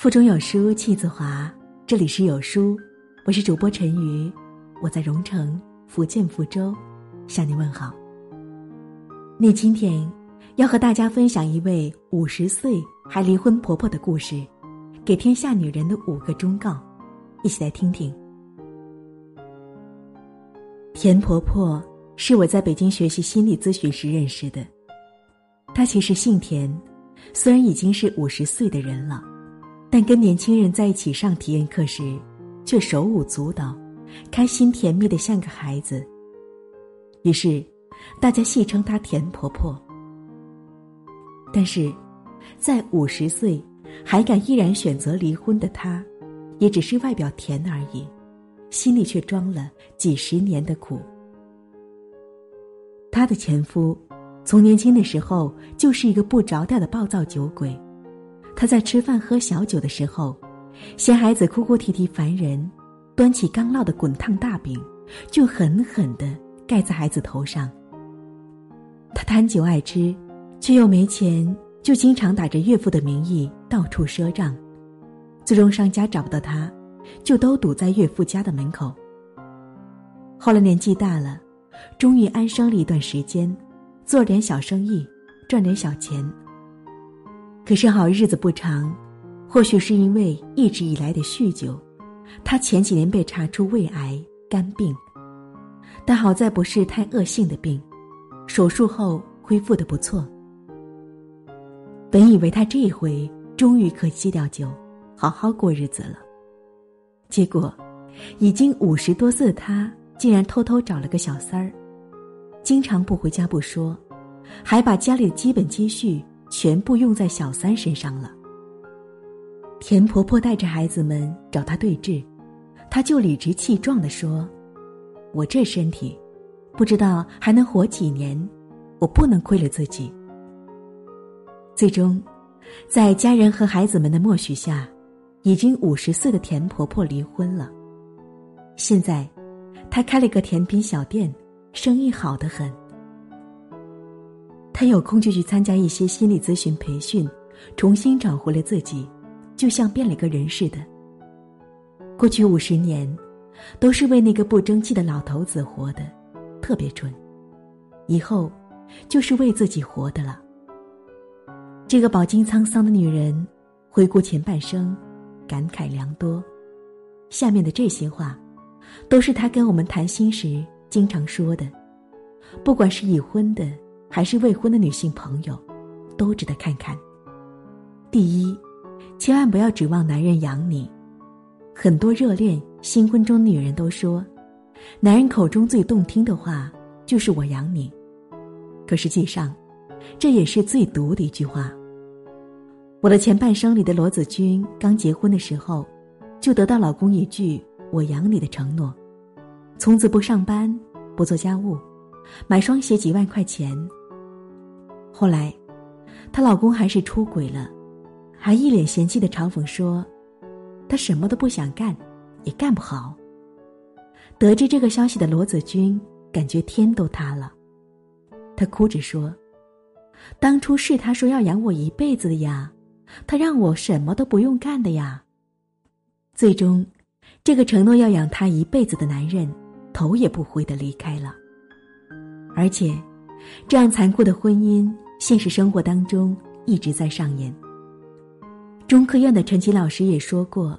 腹中有书气自华，这里是有书，我是主播陈瑜，我在蓉城福建福州向你问好。那今天要和大家分享一位五十岁还离婚婆婆的故事，给天下女人的五个忠告，一起来听听。田婆婆是我在北京学习心理咨询时认识的，她其实姓田，虽然已经是五十岁的人了。但跟年轻人在一起上体验课时，却手舞足蹈，开心甜蜜的像个孩子。于是，大家戏称她“甜婆婆”。但是，在五十岁还敢毅然选择离婚的她，也只是外表甜而已，心里却装了几十年的苦。她的前夫，从年轻的时候就是一个不着调的暴躁酒鬼。他在吃饭喝小酒的时候，嫌孩子哭哭啼啼烦人，端起刚烙的滚烫大饼，就狠狠的盖在孩子头上。他贪酒爱吃，却又没钱，就经常打着岳父的名义到处赊账，最终商家找不到他，就都堵在岳父家的门口。后来年纪大了，终于安生了一段时间，做点小生意，赚点小钱。可是好日子不长，或许是因为一直以来的酗酒，他前几年被查出胃癌、肝病，但好在不是太恶性的病，手术后恢复的不错。本以为他这一回终于可戒掉酒，好好过日子了，结果，已经五十多岁的他竟然偷偷找了个小三儿，经常不回家不说，还把家里的基本积蓄。全部用在小三身上了。田婆婆带着孩子们找他对峙，他就理直气壮的说：“我这身体，不知道还能活几年，我不能亏了自己。”最终，在家人和孩子们的默许下，已经五十岁的田婆婆离婚了。现在，她开了个甜品小店，生意好得很。他有空就去参加一些心理咨询培训，重新找回了自己，就像变了个人似的。过去五十年，都是为那个不争气的老头子活的，特别蠢。以后，就是为自己活的了。这个饱经沧桑的女人，回顾前半生，感慨良多。下面的这些话，都是她跟我们谈心时经常说的，不管是已婚的。还是未婚的女性朋友，都值得看看。第一，千万不要指望男人养你。很多热恋新婚中的女人都说，男人口中最动听的话就是“我养你”，可实际上，这也是最毒的一句话。我的前半生里的罗子君刚结婚的时候，就得到老公一句“我养你”的承诺，从此不上班，不做家务，买双鞋几万块钱。后来，她老公还是出轨了，还一脸嫌弃的嘲讽说：“他什么都不想干，也干不好。”得知这个消息的罗子君感觉天都塌了，他哭着说：“当初是他说要养我一辈子的呀，他让我什么都不用干的呀。”最终，这个承诺要养他一辈子的男人，头也不回的离开了，而且，这样残酷的婚姻。现实生活当中一直在上演。中科院的陈奇老师也说过，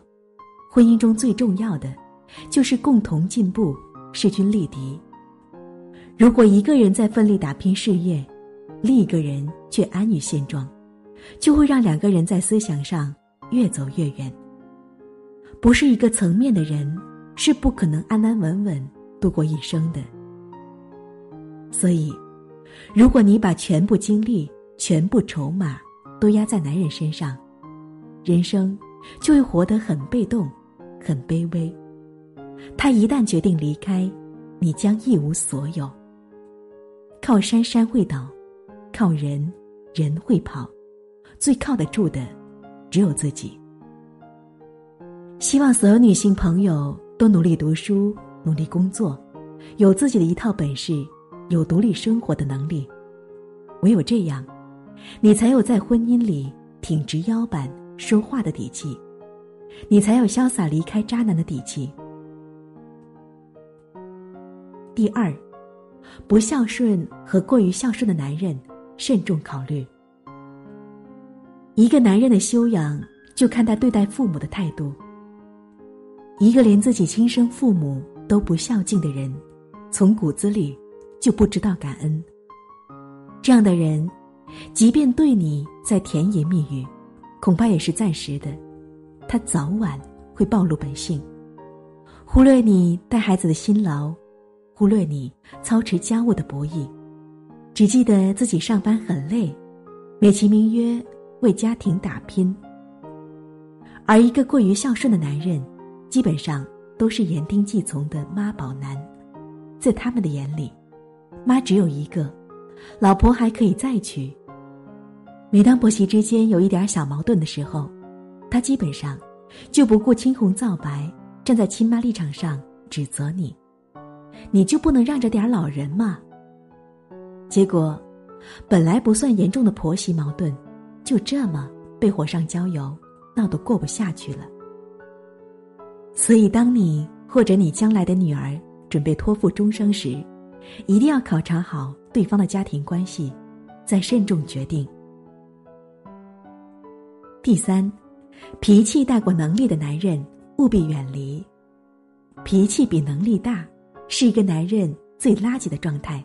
婚姻中最重要的，就是共同进步，势均力敌。如果一个人在奋力打拼事业，另一个人却安于现状，就会让两个人在思想上越走越远。不是一个层面的人，是不可能安安稳稳度过一生的。所以。如果你把全部精力、全部筹码都压在男人身上，人生就会活得很被动、很卑微。他一旦决定离开，你将一无所有。靠山山会倒，靠人人会跑，最靠得住的只有自己。希望所有女性朋友都努力读书、努力工作，有自己的一套本事。有独立生活的能力，唯有这样，你才有在婚姻里挺直腰板说话的底气你才有潇洒离开渣男的底气。第二，不孝顺和过于孝顺的男人，慎重考虑。一个男人的修养，就看他对待父母的态度。一个连自己亲生父母都不孝敬的人，从骨子里就不知道感恩。这样的人，即便对你再甜言蜜语，恐怕也是暂时的。他早晚会暴露本性，忽略你带孩子的辛劳，忽略你操持家务的不易，只记得自己上班很累，美其名曰为家庭打拼。而一个过于孝顺的男人，基本上都是言听计从的妈宝男，在他们的眼里，妈只有一个。老婆还可以再娶。每当婆媳之间有一点小矛盾的时候，他基本上就不顾青红皂白，站在亲妈立场上指责你：“你就不能让着点老人吗？”结果，本来不算严重的婆媳矛盾，就这么被火上浇油，闹得过不下去了。所以，当你或者你将来的女儿准备托付终生时，一定要考察好。对方的家庭关系，再慎重决定。第三，脾气大过能力的男人务必远离。脾气比能力大，是一个男人最垃圾的状态。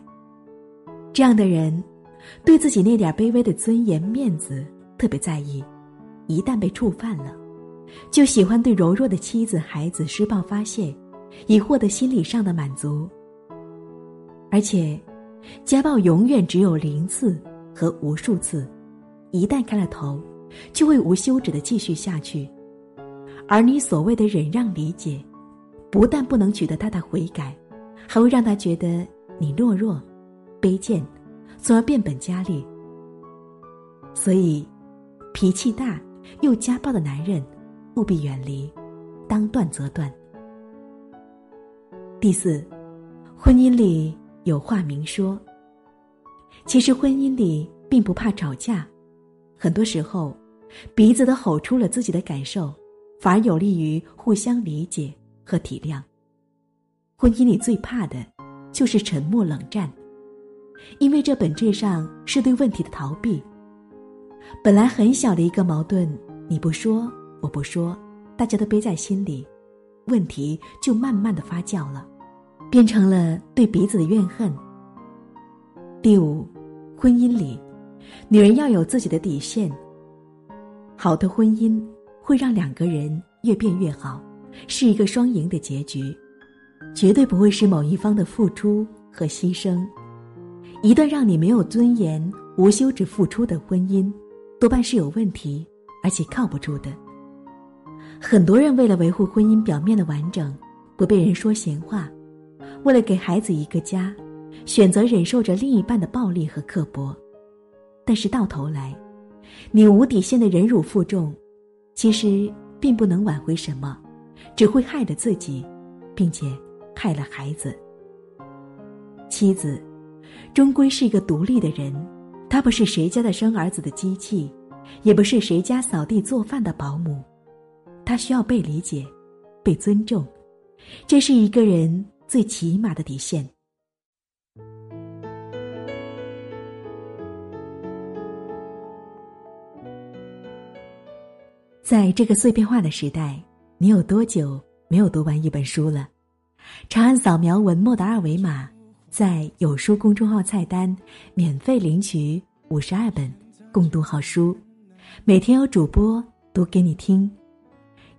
这样的人，对自己那点卑微的尊严、面子特别在意，一旦被触犯了，就喜欢对柔弱的妻子、孩子施暴发泄，以获得心理上的满足。而且。家暴永远只有零次和无数次，一旦开了头，就会无休止的继续下去。而你所谓的忍让理解，不但不能取得他的悔改，还会让他觉得你懦弱、卑贱，从而变本加厉。所以，脾气大又家暴的男人，务必远离，当断则断。第四，婚姻里。有话明说。其实婚姻里并不怕吵架，很多时候，鼻子都吼出了自己的感受，反而有利于互相理解和体谅。婚姻里最怕的，就是沉默冷战，因为这本质上是对问题的逃避。本来很小的一个矛盾，你不说，我不说，大家都憋在心里，问题就慢慢的发酵了。变成了对彼此的怨恨。第五，婚姻里，女人要有自己的底线。好的婚姻会让两个人越变越好，是一个双赢的结局，绝对不会是某一方的付出和牺牲。一段让你没有尊严、无休止付出的婚姻，多半是有问题，而且靠不住的。很多人为了维护婚姻表面的完整，不被人说闲话。为了给孩子一个家，选择忍受着另一半的暴力和刻薄，但是到头来，你无底线的忍辱负重，其实并不能挽回什么，只会害了自己，并且害了孩子。妻子，终归是一个独立的人，她不是谁家的生儿子的机器，也不是谁家扫地做饭的保姆，她需要被理解，被尊重，这是一个人。最起码的底线。在这个碎片化的时代，你有多久没有读完一本书了？长按扫描文末的二维码，在有书公众号菜单免费领取五十二本共读好书，每天有主播读给你听。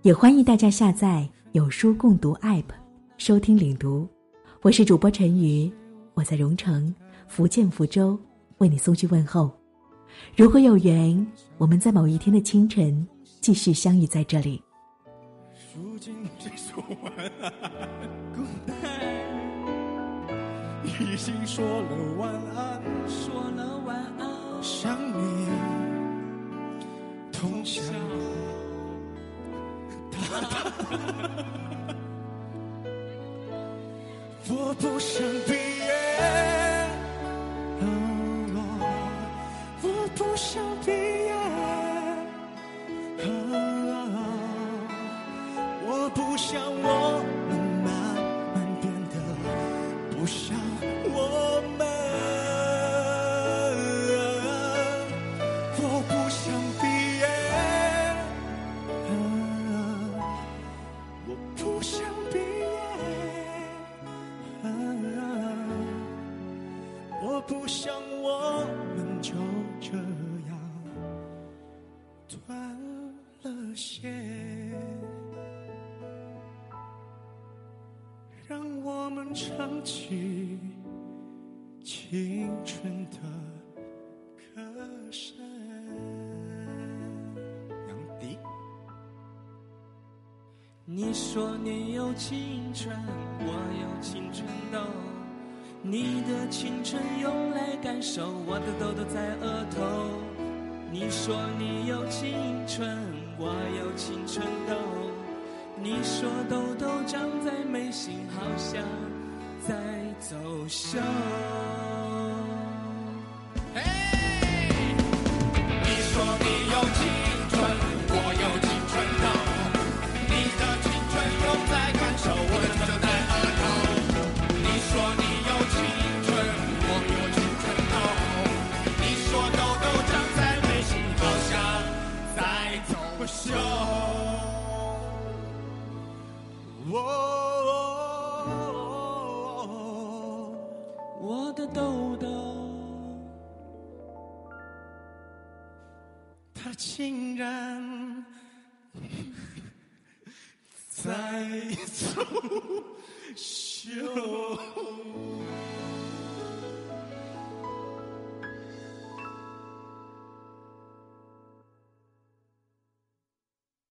也欢迎大家下载有书共读 App。收听领读，我是主播陈瑜，我在蓉城福建福州为你送去问候。如果有缘，我们在某一天的清晨继续相遇在这里。已经说了晚安，说了晚安，想你，通宵。我不想毕让我们唱起青春的歌声。杨迪，你说你有青春，我有青春痘。你的青春用来感受，我的痘痘在额头。你说你有青春，我有青春痘。你说痘痘长在眉心，好像在走秀。的痘痘。他竟然 在走秀。